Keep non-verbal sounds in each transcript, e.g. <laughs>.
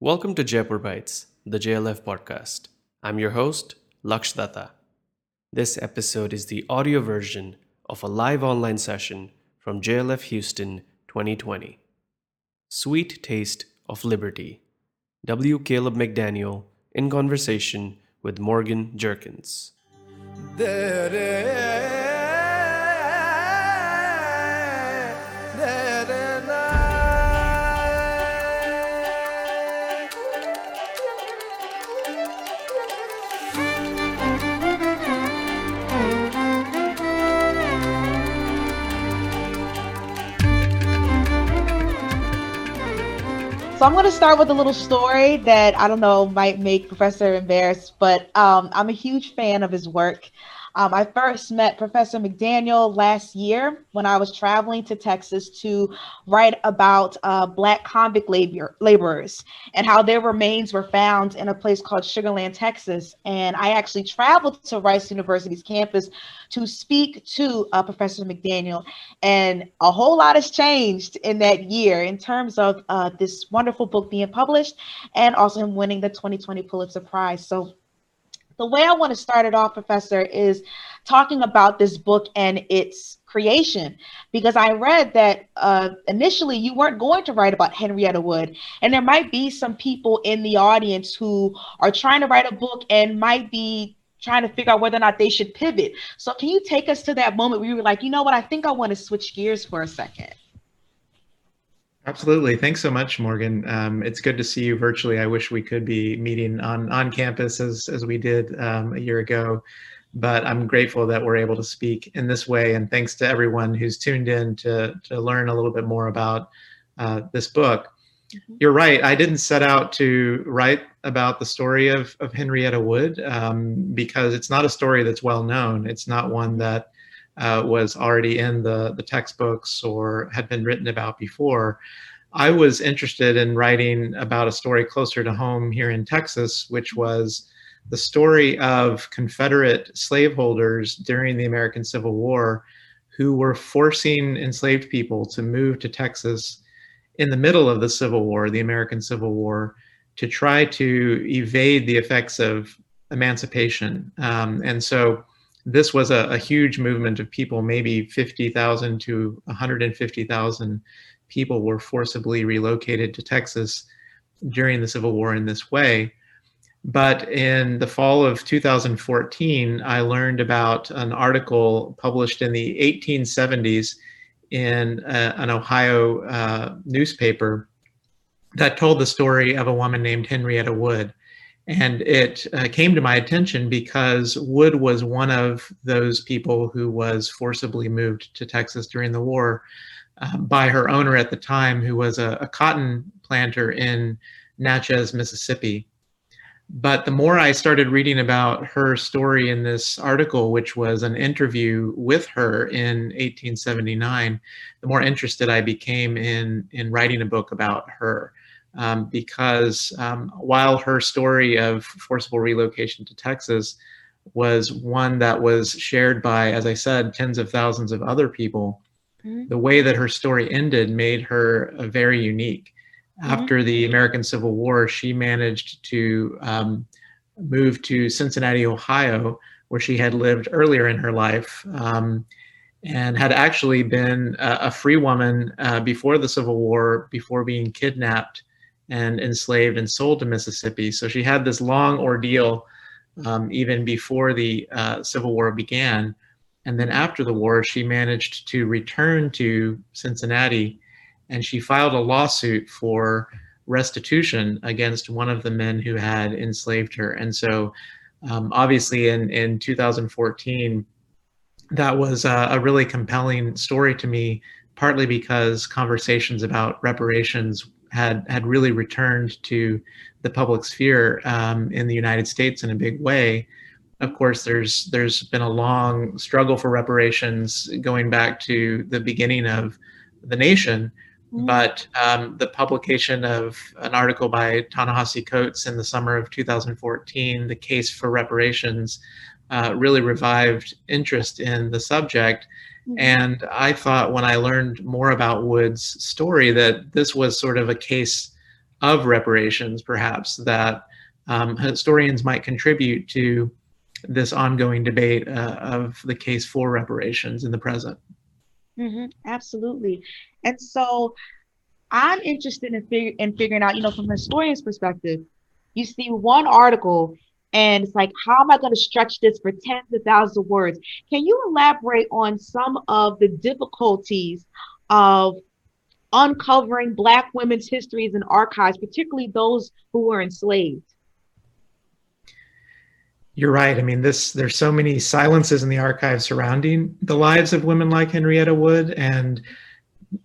Welcome to Jaipur Bites, the JLF podcast. I'm your host, Laksh Datta. This episode is the audio version of a live online session from JLF Houston 2020. Sweet Taste of Liberty. W. Caleb McDaniel in conversation with Morgan Jerkins. So I'm going to start with a little story that I don't know might make Professor embarrassed, but um, I'm a huge fan of his work. Um, I first met Professor McDaniel last year when I was traveling to Texas to write about uh, Black convict labor- laborers and how their remains were found in a place called Sugarland, Texas. And I actually traveled to Rice University's campus to speak to uh, Professor McDaniel. And a whole lot has changed in that year in terms of uh, this wonderful book being published and also him winning the 2020 Pulitzer Prize. So the way I want to start it off, Professor, is talking about this book and its creation because I read that uh, initially you weren't going to write about Henrietta Wood, and there might be some people in the audience who are trying to write a book and might be trying to figure out whether or not they should pivot. So, can you take us to that moment where you were like, you know what, I think I want to switch gears for a second? Absolutely. Thanks so much, Morgan. Um, it's good to see you virtually. I wish we could be meeting on, on campus as, as we did um, a year ago, but I'm grateful that we're able to speak in this way. And thanks to everyone who's tuned in to, to learn a little bit more about uh, this book. Mm-hmm. You're right. I didn't set out to write about the story of, of Henrietta Wood um, because it's not a story that's well known. It's not one that uh, was already in the, the textbooks or had been written about before. I was interested in writing about a story closer to home here in Texas, which was the story of Confederate slaveholders during the American Civil War who were forcing enslaved people to move to Texas in the middle of the Civil War, the American Civil War, to try to evade the effects of emancipation. Um, and so this was a, a huge movement of people, maybe 50,000 to 150,000 people were forcibly relocated to Texas during the Civil War in this way. But in the fall of 2014, I learned about an article published in the 1870s in a, an Ohio uh, newspaper that told the story of a woman named Henrietta Wood. And it uh, came to my attention because Wood was one of those people who was forcibly moved to Texas during the war uh, by her owner at the time, who was a, a cotton planter in Natchez, Mississippi. But the more I started reading about her story in this article, which was an interview with her in 1879, the more interested I became in, in writing a book about her um, because um, while her story of forcible relocation to Texas was one that was shared by, as I said, tens of thousands of other people, mm-hmm. the way that her story ended made her uh, very unique. Mm-hmm. After the American Civil War, she managed to um, move to Cincinnati, Ohio, where she had lived earlier in her life um, and had actually been a, a free woman uh, before the Civil War, before being kidnapped and enslaved and sold to Mississippi. So she had this long ordeal um, even before the uh, Civil War began. And then after the war, she managed to return to Cincinnati and she filed a lawsuit for restitution against one of the men who had enslaved her. And so, um, obviously, in, in 2014, that was a, a really compelling story to me, partly because conversations about reparations had had really returned to the public sphere um, in the United States in a big way. Of course, there's there's been a long struggle for reparations going back to the beginning of the nation, mm-hmm. but um, the publication of an article by Ta-Nehisi Coates in the summer of 2014, "The Case for Reparations," uh, really revived interest in the subject. And I thought when I learned more about Wood's story that this was sort of a case of reparations, perhaps, that um, historians might contribute to this ongoing debate uh, of the case for reparations in the present. Mm-hmm, absolutely. And so I'm interested in, fig- in figuring out, you know, from a historian's perspective, you see one article and it's like, how am I going to stretch this for tens of thousands of words? Can you elaborate on some of the difficulties of uncovering Black women's histories and archives, particularly those who were enslaved? You're right. I mean, this there's so many silences in the archives surrounding the lives of women like Henrietta Wood, and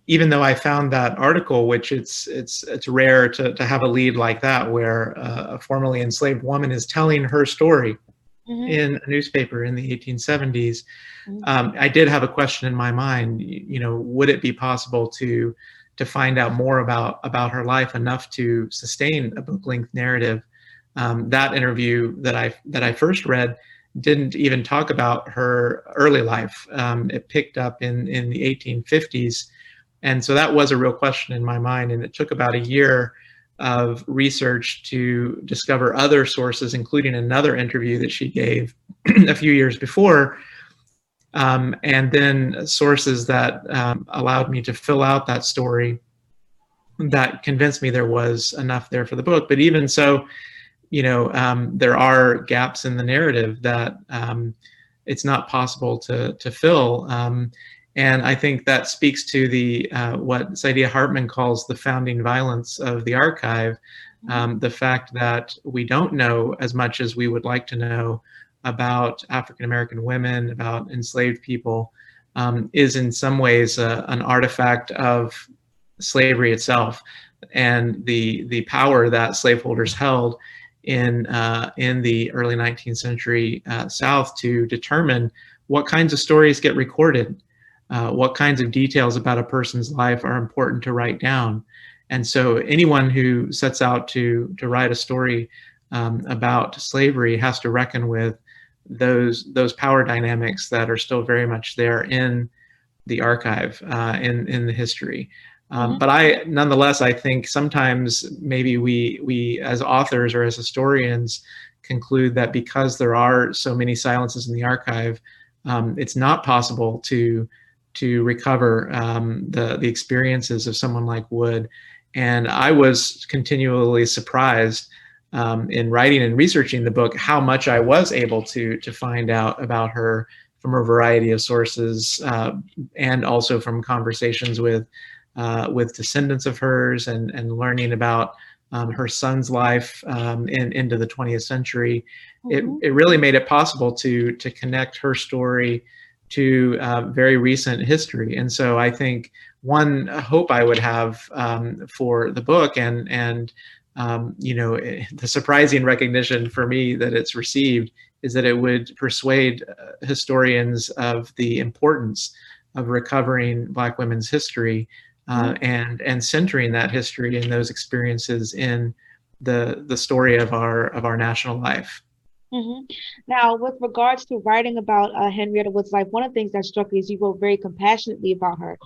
even though I found that article, which it's it's it's rare to to have a lead like that, where uh, a formerly enslaved woman is telling her story mm-hmm. in a newspaper in the 1870s. Mm-hmm. Um, I did have a question in my mind. You, you know, would it be possible to to find out more about about her life enough to sustain a book length narrative? Um, that interview that I that I first read didn't even talk about her early life. Um, it picked up in in the 1850s and so that was a real question in my mind. And it took about a year of research to discover other sources, including another interview that she gave <clears throat> a few years before. Um, and then sources that um, allowed me to fill out that story that convinced me there was enough there for the book. But even so, you know, um, there are gaps in the narrative that um, it's not possible to to fill. And I think that speaks to the uh, what Saidiya Hartman calls the founding violence of the archive, um, the fact that we don't know as much as we would like to know about African American women, about enslaved people, um, is in some ways uh, an artifact of slavery itself and the the power that slaveholders held in uh, in the early 19th century uh, South to determine what kinds of stories get recorded uh, what kinds of details about a person's life are important to write down. And so anyone who sets out to, to write a story um, about slavery has to reckon with those, those power dynamics that are still very much there in the archive, uh, in, in the history. Um, mm-hmm. But I, nonetheless, I think sometimes maybe we, we as authors or as historians conclude that because there are so many silences in the archive, um, it's not possible to to recover um, the the experiences of someone like Wood, and I was continually surprised um, in writing and researching the book how much I was able to to find out about her from a variety of sources, uh, and also from conversations with uh, with descendants of hers, and and learning about um, her son's life um, in, into the 20th century. Mm-hmm. It, it really made it possible to to connect her story to uh, very recent history. And so I think one hope I would have um, for the book and and um, you know the surprising recognition for me that it's received is that it would persuade uh, historians of the importance of recovering Black women's history uh, mm-hmm. and and centering that history and those experiences in the the story of our of our national life. Mm-hmm. Now, with regards to writing about uh, Henrietta Wood's life, one of the things that struck me is you wrote very compassionately about her.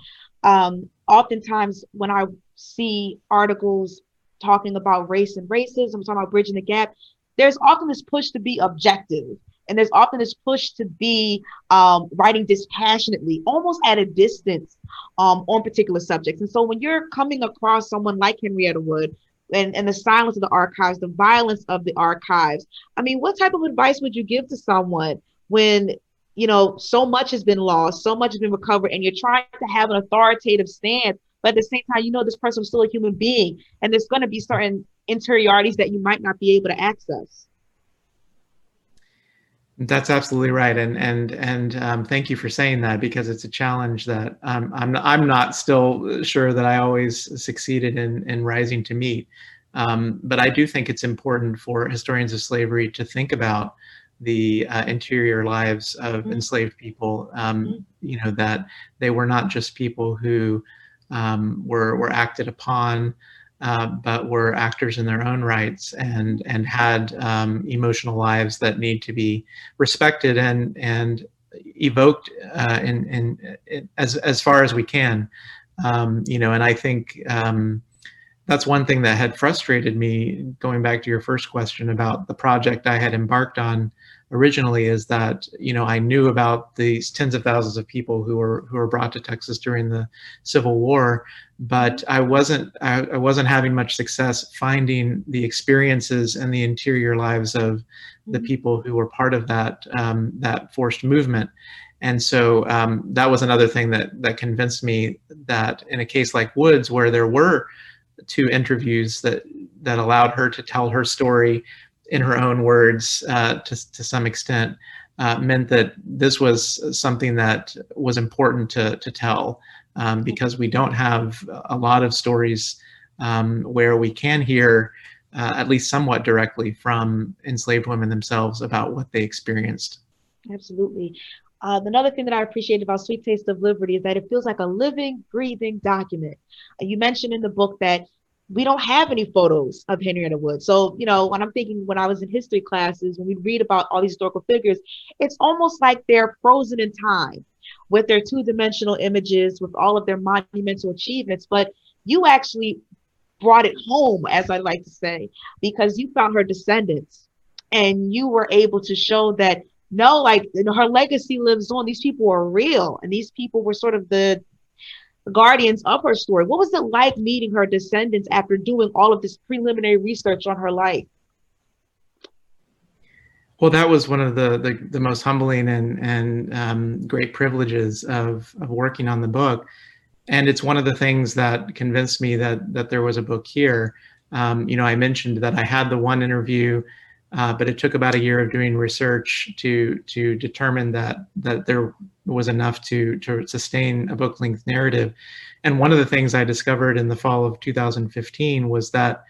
Um, oftentimes, when I see articles talking about race and racism, talking about bridging the gap, there's often this push to be objective. And there's often this push to be um, writing dispassionately, almost at a distance um, on particular subjects. And so when you're coming across someone like Henrietta Wood, and, and the silence of the archives, the violence of the archives. I mean, what type of advice would you give to someone when you know so much has been lost, so much has been recovered, and you're trying to have an authoritative stance, but at the same time, you know this person is still a human being, and there's going to be certain interiorities that you might not be able to access. That's absolutely right, and and and um, thank you for saying that because it's a challenge that um, I'm I'm not still sure that I always succeeded in in rising to meet. Um, but I do think it's important for historians of slavery to think about the uh, interior lives of mm-hmm. enslaved people. Um, mm-hmm. You know that they were not just people who um, were were acted upon uh, but were actors in their own rights and and had um, emotional lives that need to be respected and and evoked uh, in, in, in, as as far as we can. Um, you know, and I think um, that's one thing that had frustrated me going back to your first question about the project I had embarked on originally is that you know I knew about these tens of thousands of people who were who were brought to Texas during the Civil War, but I wasn't I, I wasn't having much success finding the experiences and the interior lives of the mm-hmm. people who were part of that um, that forced movement. And so um, that was another thing that that convinced me that in a case like Woods, where there were two interviews that that allowed her to tell her story in her own words uh, to to some extent, uh, meant that this was something that was important to to tell um, because we don't have a lot of stories um, where we can hear. Uh, at least somewhat directly from enslaved women themselves about what they experienced. Absolutely. Uh, another thing that I appreciate about Sweet Taste of Liberty is that it feels like a living, breathing document. You mentioned in the book that we don't have any photos of Henrietta Wood. So, you know, when I'm thinking when I was in history classes, when we read about all these historical figures, it's almost like they're frozen in time with their two dimensional images, with all of their monumental achievements. But you actually brought it home, as I like to say, because you found her descendants and you were able to show that no, like her legacy lives on. These people are real, and these people were sort of the guardians of her story. What was it like meeting her descendants after doing all of this preliminary research on her life? Well, that was one of the the, the most humbling and and um, great privileges of of working on the book, and it's one of the things that convinced me that that there was a book here. Um, you know, I mentioned that I had the one interview uh, but it took about a year of doing research to to determine that that there was enough to to sustain a book length narrative. And one of the things I discovered in the fall of 2015 was that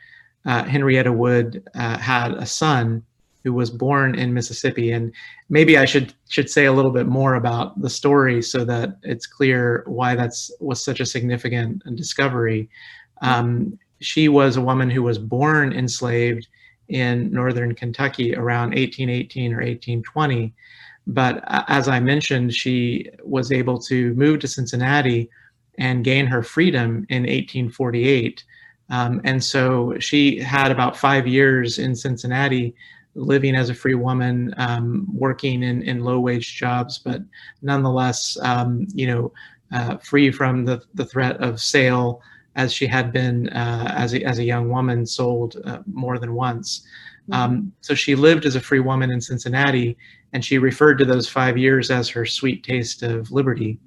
uh, Henrietta Wood uh, had a son who was born in Mississippi. And maybe I should should say a little bit more about the story so that it's clear why that's was such a significant discovery. Um, she was a woman who was born enslaved in northern Kentucky around 1818 or 1820. But as I mentioned, she was able to move to Cincinnati and gain her freedom in 1848. Um, and so she had about five years in Cincinnati living as a free woman, um, working in, in low wage jobs, but nonetheless, um, you know, uh, free from the, the threat of sale as she had been uh, as, a, as a young woman sold uh, more than once. Mm-hmm. Um, so she lived as a free woman in Cincinnati, and she referred to those five years as her sweet taste of liberty.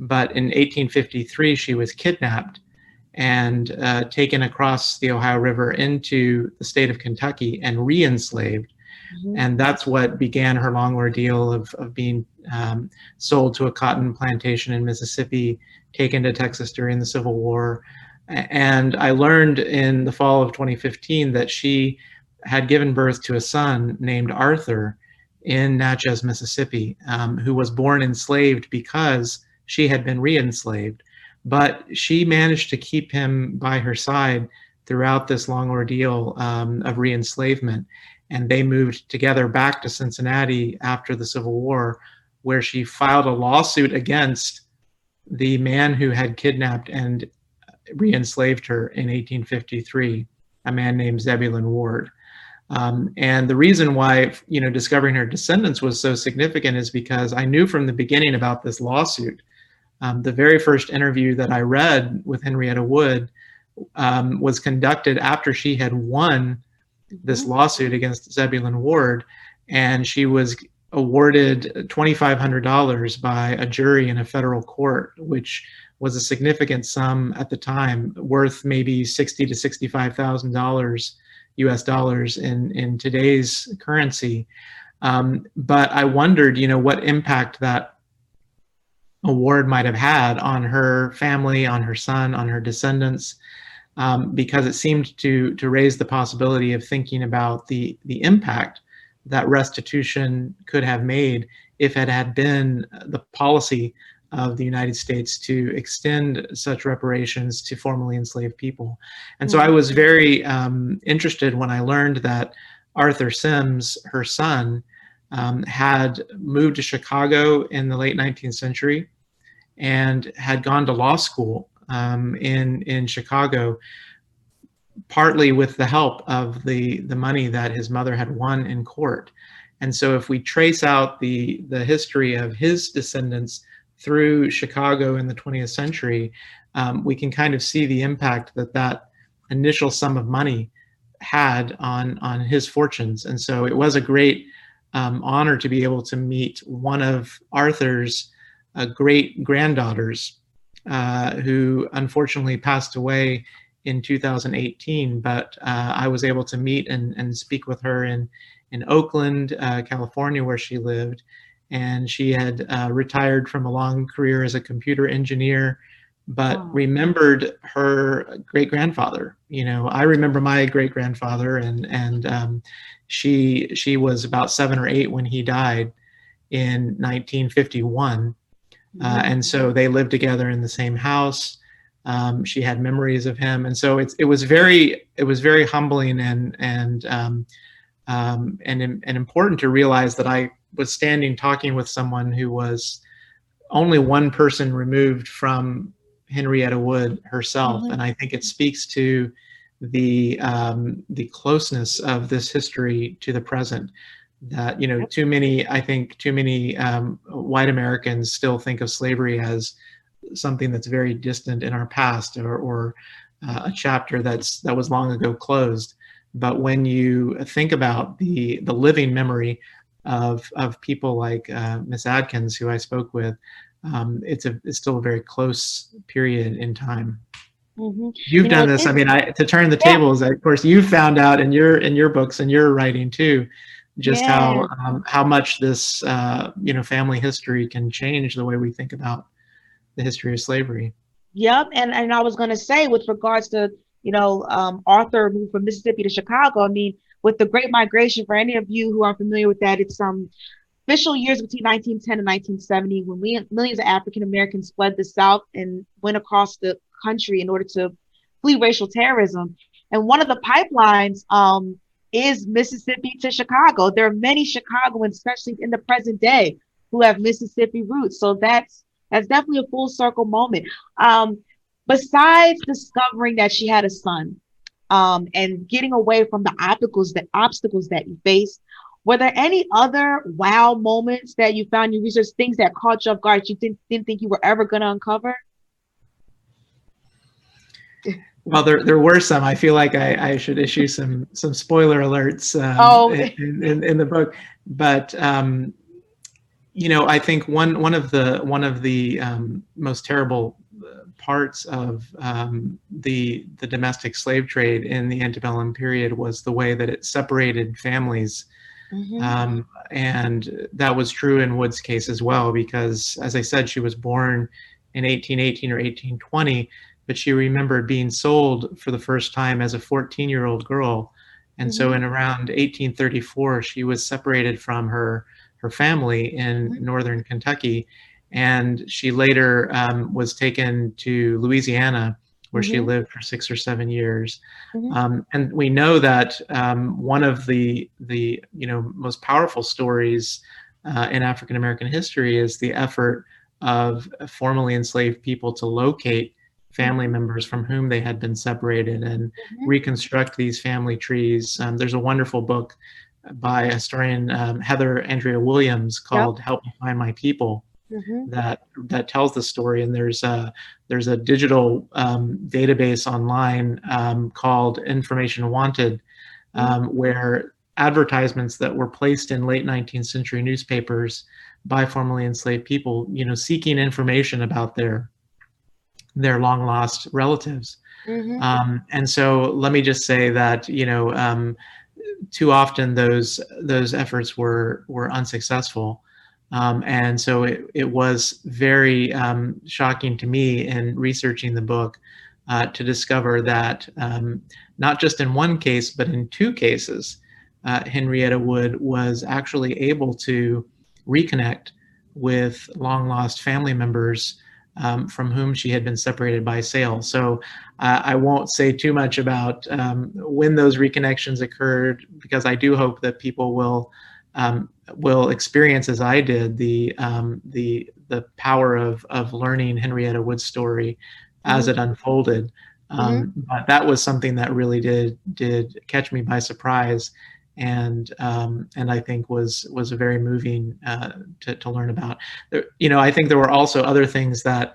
But in 1853, she was kidnapped and uh, taken across the Ohio River into the state of Kentucky and re enslaved. Mm-hmm. And that's what began her long ordeal of, of being um, sold to a cotton plantation in Mississippi, taken to Texas during the Civil War, and I learned in the fall of 2015 that she had given birth to a son named Arthur in Natchez, Mississippi, um, who was born enslaved because she had been re enslaved. But she managed to keep him by her side throughout this long ordeal um, of re enslavement. And they moved together back to Cincinnati after the Civil War, where she filed a lawsuit against the man who had kidnapped and re-enslaved her in 1853, a man named Zebulon Ward. Um, and the reason why, you know, discovering her descendants was so significant is because I knew from the beginning about this lawsuit. Um, the very first interview that I read with Henrietta Wood um, was conducted after she had won this lawsuit against Zebulon Ward, and she was awarded $2,500 by a jury in a federal court, which was a significant sum at the time, worth maybe sixty to sixty-five thousand dollars U.S. dollars in in today's currency. Um, but I wondered, you know, what impact that award might have had on her family, on her son, on her descendants, um, because it seemed to to raise the possibility of thinking about the the impact that restitution could have made if it had been the policy of the United States to extend such reparations to formerly enslaved people. And so I was very um, interested when I learned that Arthur Simms, her son, um, had moved to Chicago in the late 19th century and had gone to law school um, in, in Chicago. partly with the help of the the money that his mother had won in court. And so, if we trace out the the history of his descendants through Chicago in the 20th century, um, we can kind of see the impact that that initial sum of money had on on his fortunes. And so, it was a great um, honor to be able to meet one of Arthur's uh, great granddaughters, uh, who unfortunately passed away in 2018. But uh, I was able to meet and, and speak with her in in Oakland, uh, California, where she lived, and she had uh, retired from a long career as a computer engineer. But oh. remembered her great grandfather. You know, I remember my great grandfather, and and um, she she was about seven or eight when he died in 1951 uh, and so they lived together in the same house um, she had memories of him and so it's it was very it was very humbling and and um, um, and and important to realize that I was standing talking with someone who was only one person removed from Henrietta Wood herself, mm-hmm. and I think it speaks to the um, the closeness of this history to the present. That you know, too many I think too many um, white Americans still think of slavery as something that's very distant in our past or, or uh, a chapter that's that was long ago closed. But when you think about the the living memory of of people like uh, Miss Adkins, who I spoke with, um, it's a it's still a very close period in time. Mm-hmm. You've you done know, this. I mean, I, to turn the yeah. tables. Of course, you found out in your in your books and your writing too, just yeah. how um, how much this uh, you know family history can change the way we think about the history of slavery. Yep, and and I was going to say with regards to you know um, Arthur moved from Mississippi to Chicago. I mean, with the Great Migration, for any of you who are familiar with that, it's um official years between 1910 and 1970 when we, millions of African Americans fled the South and went across the country in order to flee racial terrorism. And one of the pipelines um, is Mississippi to Chicago. There are many Chicagoans, especially in the present day, who have Mississippi roots. So that's that's definitely a full circle moment. Um, besides discovering that she had a son um, and getting away from the obstacles that obstacles that you face, were there any other wow moments that you found in your research, things that caught you off guard you didn't, didn't think you were ever going to uncover? Well, there there were some. I feel like I, I should issue some some spoiler alerts um, oh. in, in, in, the book, but um, you know, I think one one of the one of the um, most terrible parts of um, the the domestic slave trade in the antebellum period was the way that it separated families. Mm-hmm. Um, and that was true in Wood's case as well, because as I said, she was born in 1818 or 1820 but she remembered being sold for the first time as a 14 year old girl. And mm-hmm. so in around 1834, she was separated from her, her family in mm-hmm. northern Kentucky. And she later um, was taken to Louisiana, where mm-hmm. she lived for six or seven years. Mm-hmm. Um, and we know that um, one of the, the you know, most powerful stories uh, in African American history is the effort of formerly enslaved people to locate family members from whom they had been separated and mm-hmm. reconstruct these family trees. Um, there's a wonderful book by historian um, Heather Andrea Williams called yep. "Help Me Find My People." Mm-hmm. That that tells the story, and there's a there's a digital um, database online um, called Information Wanted, mm-hmm. Um, where advertisements that were placed in late 19th century newspapers by formerly enslaved people, you know, seeking information about their their long lost relatives. Mm-hmm. Um, and so let me just say that you know um, too often those those efforts were were unsuccessful. Um, and so it, it was very um, shocking to me in researching the book uh, to discover that um, not just in one case, but in two cases, uh, Henrietta Wood was actually able to reconnect with long lost family members um, from whom she had been separated by sale. So uh, I won't say too much about um, when those reconnections occurred because I do hope that people will um, will experience as I did the um, the the power of of learning Henrietta Wood's story as mm-hmm. it unfolded. Um, mm-hmm. But that was something that really did did catch me by surprise, and um, and I think was was very moving uh, to to learn about. There, you know, I think there were also other things that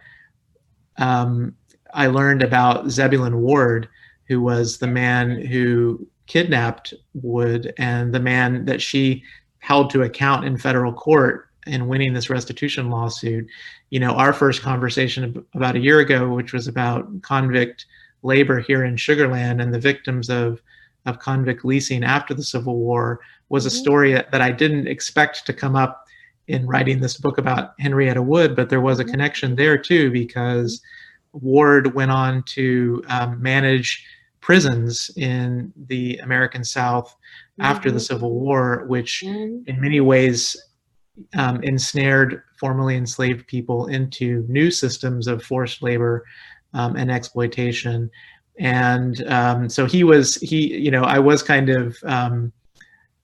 um, I learned about Zebulon Ward, who was the man who kidnapped Wood and the man that she held to account in federal court in winning this restitution lawsuit. You know, our first conversation about a year ago, which was about convict labor here in Sugarland and the victims of of convict leasing after the Civil War, was a mm-hmm. story that, that I didn't expect to come up in writing this book about Henrietta Wood, but there was a mm-hmm. connection there too because Ward went on to um, manage prisons in the American South mm-hmm. after the Civil War, which mm-hmm. in many ways um, ensnared formerly enslaved people into new systems of forced labor um, and exploitation. And um, so he was, he, you know, I was kind of, um,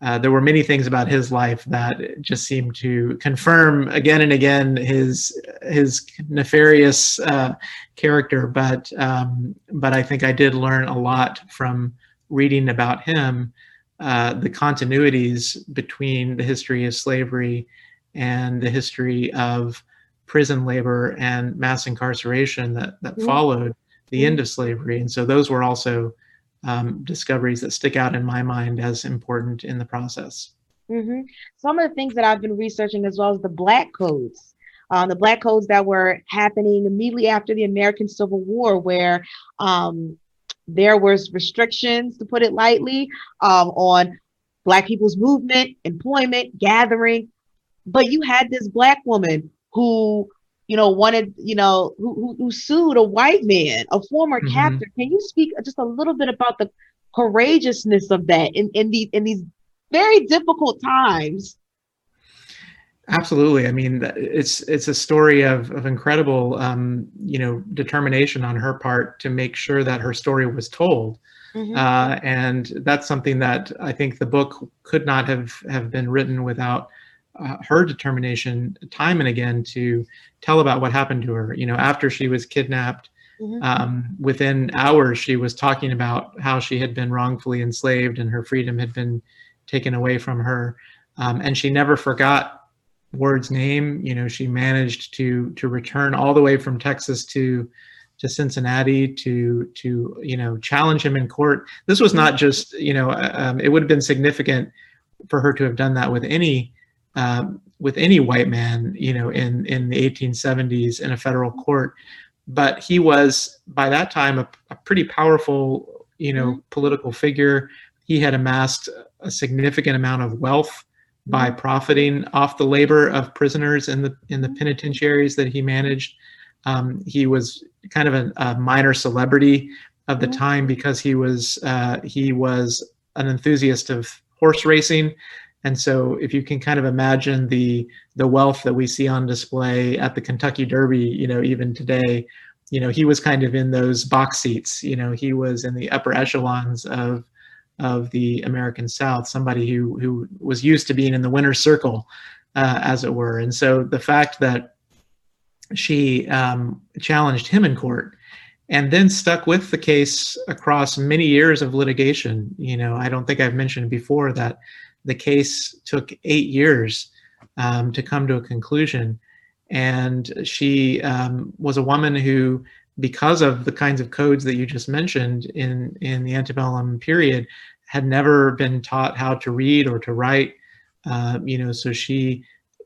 uh, there were many things about his life that just seemed to confirm again and again his his nefarious uh, character. But um, but I think I did learn a lot from reading about him, uh, the continuities between the history of slavery and the history of prison labor and mass incarceration that that mm-hmm. followed the end of slavery. And so those were also um, discoveries that stick out in my mind as important in the process. Mm-hmm. Some of the things that I've been researching as well as the Black codes. Uh, the Black codes that were happening immediately after the American Civil War, where um, there was restrictions, to put it lightly, um, on Black people's movement, employment, gathering. But you had this Black woman who you know, wanted, you know, who, who, who sued a white man, a former mm-hmm. captor. Can you speak just a little bit about the courageousness of that in, in these in these very difficult times? Absolutely. I mean, it's it's a story of of incredible, um, you know, determination on her part to make sure that her story was told. Mm-hmm. Uh, and that's something that I think the book could not have have been written without uh, her determination time and again to tell about what happened to her. You know, after she was kidnapped, mm-hmm. um, within hours she was talking about how she had been wrongfully enslaved and her freedom had been taken away from her, um, and she never forgot Ward's name. You know, she managed to to return all the way from Texas to to Cincinnati to to you know challenge him in court. This was not just you know um, it would have been significant for her to have done that with any um, with any white man, you know, in in the 1870s in a federal court. But he was by that time a, a pretty powerful, you know, mm-hmm. political figure. He had amassed a significant amount of wealth by profiting off the labor of prisoners in the in the mm-hmm. penitentiaries that he managed. Um, he was kind of a, a, minor celebrity of the mm-hmm. time because he was uh, he was an enthusiast of horse racing and so if you can kind of imagine the the wealth that we see on display at the Kentucky Derby, you know, even today, you know, he was kind of in those box seats, you know, he was in the upper echelons of of the American South, somebody who who was used to being in the winner's circle, uh, as it were. And so the fact that she um, challenged him in court and then stuck with the case across many years of litigation. You know, I don't think I've mentioned before that the case took eight years um, to come to a conclusion. And she um, was a woman who, because of the kinds of codes that you just mentioned in, in the antebellum period, had never been taught how to read or to write. Uh, you know, so she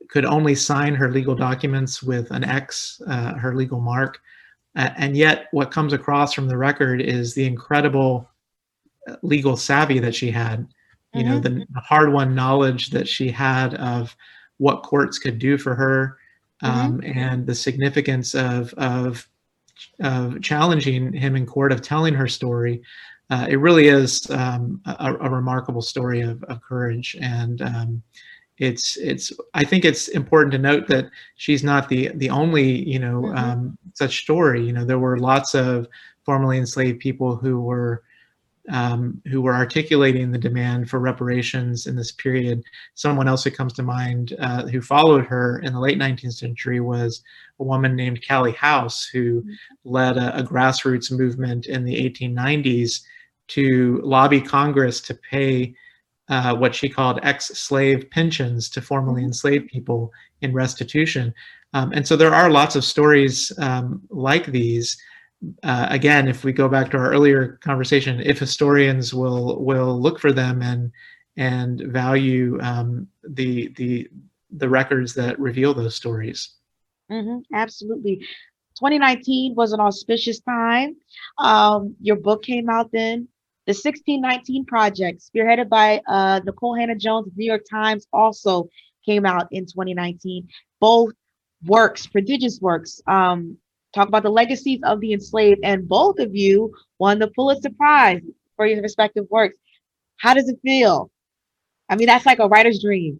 could only sign her legal documents with an X, uh, her legal mark. Uh, and yet, what comes across from the record is the incredible uh, legal savvy that she had you know mm-hmm. the hard-won knowledge that she had of what courts could do for her um, mm-hmm. and the significance of, of of challenging him in court of telling her story uh, it really is um, a, a, remarkable story of, of courage and um, it's it's i think it's important to note that she's not the the only you know mm-hmm. um, such story you know there were lots of formerly enslaved people who were um, who were articulating the demand for reparations in this period. Someone else who comes to mind uh, who followed her in the late 19th century was a woman named Callie House, who led a, a grassroots movement in the 1890s to lobby Congress to pay uh, what she called ex-slave pensions to formerly mm-hmm. enslaved people in restitution. Um, and so there are lots of stories um, like these. Uh, again, if we go back to our earlier conversation, if historians will will look for them and and value um, the the the records that reveal those stories. Mm-hmm, absolutely. 2019 was an auspicious time. Um, your book came out then. The 1619 Project, spearheaded by uh, Nikole Hannah-Jones, New York Times, also came out in 2019. Both works, prodigious works, um, talk about the legacies of the enslaved, and both of you won the Pulitzer Prize for your respective works. How does it feel? I mean, that's like a writer's dream.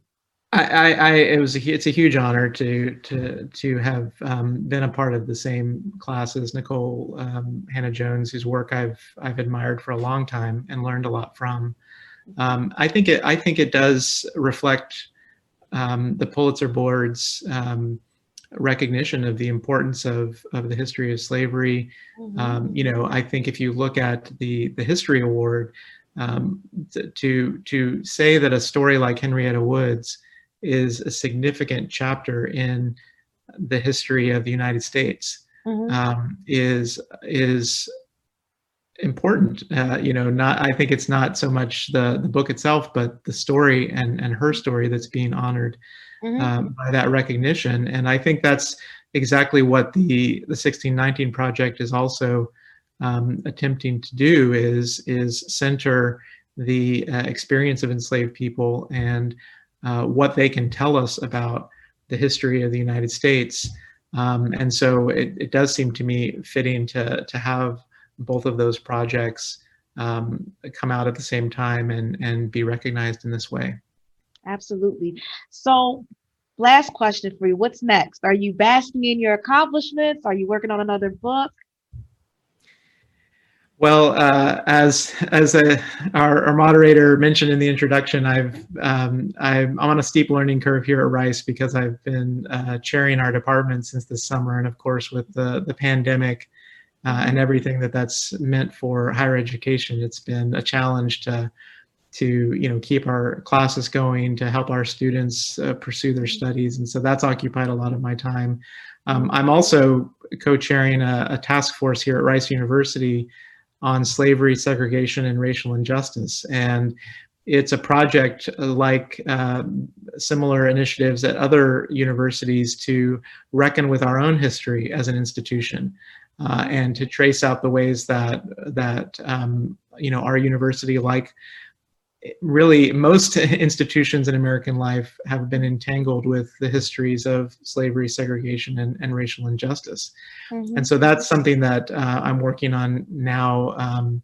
I, I, it was a, it's a huge honor to to to have um, been a part of the same class as Nikole um, Hannah-Jones, whose work I've I've admired for a long time and learned a lot from. Um, I think it I think it does reflect um, the Pulitzer Board's um, recognition of the importance of of the history of slavery. Mm-hmm. Um, you know, I think if you look at the the History Award, to to say that a story like Henrietta Woods is a significant chapter in the history of the United States. Mm-hmm. Um, is is important. Uh, you know, not I think it's not so much the the book itself, but the story and and her story that's being honored mm-hmm. um, by that recognition. And I think that's exactly what the the 1619 project is also um, attempting to do is is center the uh, experience of enslaved people and uh, what they can tell us about the history of the United States. Um, and so it, it, does seem to me fitting to, to have both of those projects um, come out at the same time and, and be recognized in this way. Absolutely. So last question for you. What's next? Are you basking in your accomplishments? Are you working on another book? Well, uh, as as a, our, our, moderator mentioned in the introduction, I've um, I'm, on a steep learning curve here at Rice because I've been uh, chairing our department since this summer, and of course with the the pandemic uh, and everything that that's meant for higher education, it's been a challenge to to you know keep our classes going, to help our students uh, pursue their studies, and so that's occupied a lot of my time. Um, I'm also co-chairing a, a task force here at Rice University on slavery, segregation, and racial injustice. And it's a project like uh, similar initiatives at other universities to reckon with our own history as an institution uh, and to trace out the ways that that um, you know our university like really most <laughs> institutions in American life have been entangled with the histories of slavery, segregation, and, and racial injustice. Mm-hmm. And so that's something that uh, I'm working on now. Um,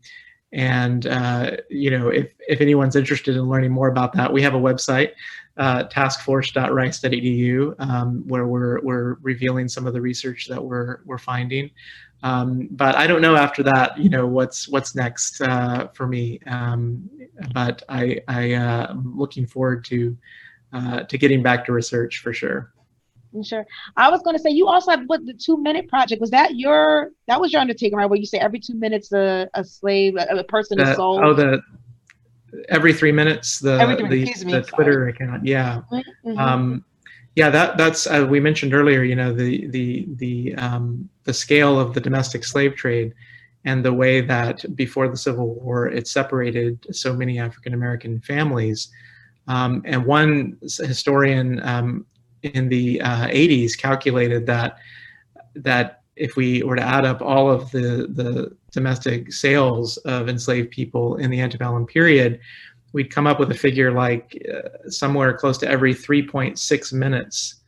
and uh, you know, if if anyone's interested in learning more about that, we have a website, uh, taskforce.rice.edu, um, where we're we're revealing some of the research that we're we're finding. Um, but I don't know after that, you know, what's what's next uh, for me. Um, but I, I uh, am looking forward to uh, to getting back to research for sure. Sure. I was going to say you also have what the two minute project was that your that was your undertaking right where you say every two minutes a, a slave a, a person is sold. Oh, the every three minutes the three, the, the Twitter account. Yeah. Mm-hmm. Um, yeah, that that's uh, we mentioned earlier. You know the the the um, the scale of the domestic slave trade and the way that before the Civil War it separated so many African American families. Um, and one historian um, in the uh, 80s calculated that that if we were to add up all of the the domestic sales of enslaved people in the antebellum period, we'd come up with a figure like uh, somewhere close to every 3.6 minutes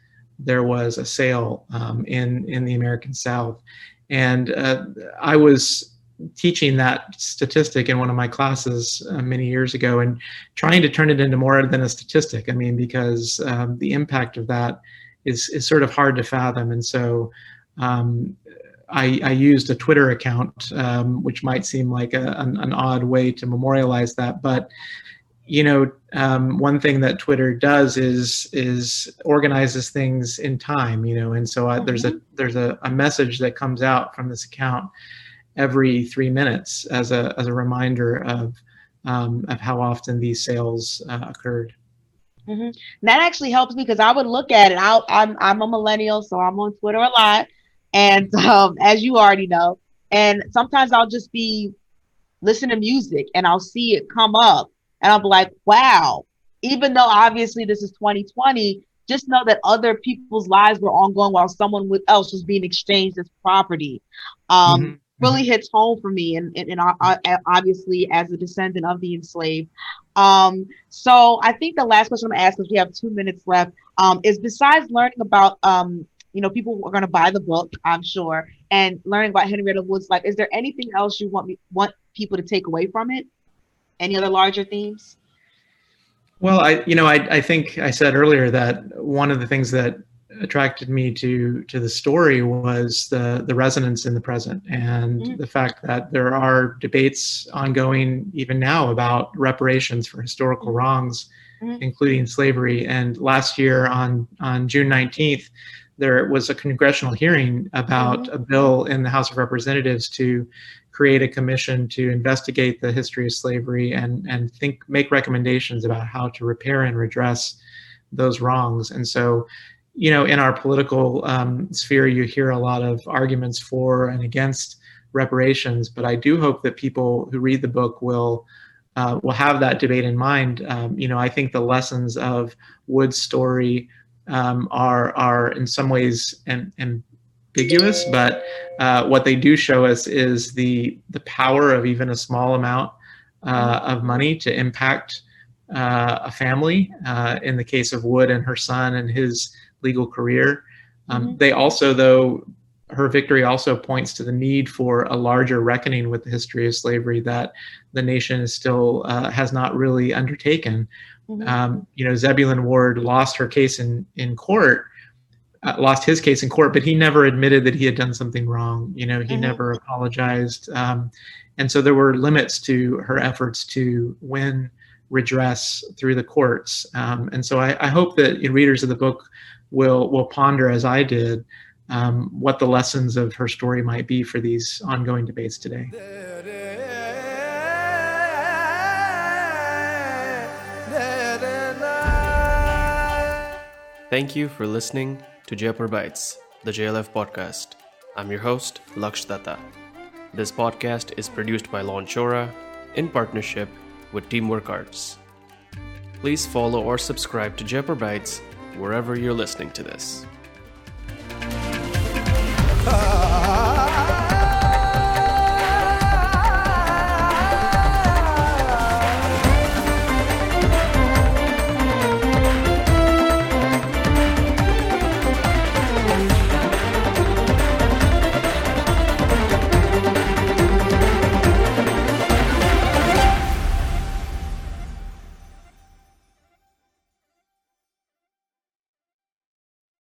there was a sale um, in in the American South, and uh, I was teaching that statistic in one of my classes uh, many years ago and trying to turn it into more than a statistic. I mean, because um, the impact of that is is sort of hard to fathom, and so. Um, I, I, used a Twitter account, um, which might seem like a, an, an, odd way to memorialize that, but you know, um, one thing that Twitter does is is organizes things in time. You know, and so uh, mm-hmm. there's a there's a, a message that comes out from this account every three minutes as a as a reminder of um, of how often these sales uh, occurred. Mm-hmm. That actually helps me because I would look at it. i I'm, I'm a millennial, so I'm on Twitter a lot, and <laughs> um, as you already know, and sometimes I'll just be listening to music and I'll see it come up, and I'll be like, wow. Even though obviously this is 2020, just know that other people's lives were ongoing while someone else was being exchanged as property. Um, mm-hmm really hits home for me and, and, and obviously as a descendant of the enslaved um, so i think the last question i'm to because we have two minutes left um, is besides learning about um, you know people are going to buy the book i'm sure and learning about henrietta wood's life is there anything else you want me want people to take away from it any other larger themes well i you know i, I think i said earlier that one of the things that attracted me to to the story was the the resonance in the present and mm-hmm. the fact that there are debates ongoing even now about reparations for historical mm-hmm. wrongs mm-hmm. including slavery and last year on on June 19th there was a congressional hearing about mm-hmm. a bill in the House of Representatives to create a commission to investigate the history of slavery and and think make recommendations about how to repair and redress those wrongs and so you know, in our political um, sphere, you hear a lot of arguments for and against reparations, but I do hope that people who read the book will uh, will have that debate in mind. Um, you know, I think the lessons of Wood's story um, are are in some ways am, ambiguous, but uh, what they do show us is the the power of even a small amount uh, of money to impact uh, a family. Uh, in the case of Wood and her son and his legal career. Um, mm-hmm. They also, though, her victory also points to the need for a larger reckoning with the history of slavery that the nation is still uh, has not really undertaken. Mm-hmm. Um, you know, Zebulon Ward lost her case in in court, uh, lost his case in court, but he never admitted that he had done something wrong. You know, he mm-hmm. never apologized, um, and so there were limits to her efforts to win redress through the courts. Um, and so I, I hope that readers of the book will will ponder as I did um, what the lessons of her story might be for these ongoing debates today. Thank you for listening to Jaipur Bites, the JLF podcast. I'm your host, Laksh Datta. This podcast is produced by Launchora in partnership with Teamwork Arts. Please follow or subscribe to Jaipur Bites wherever you're listening to this. <laughs>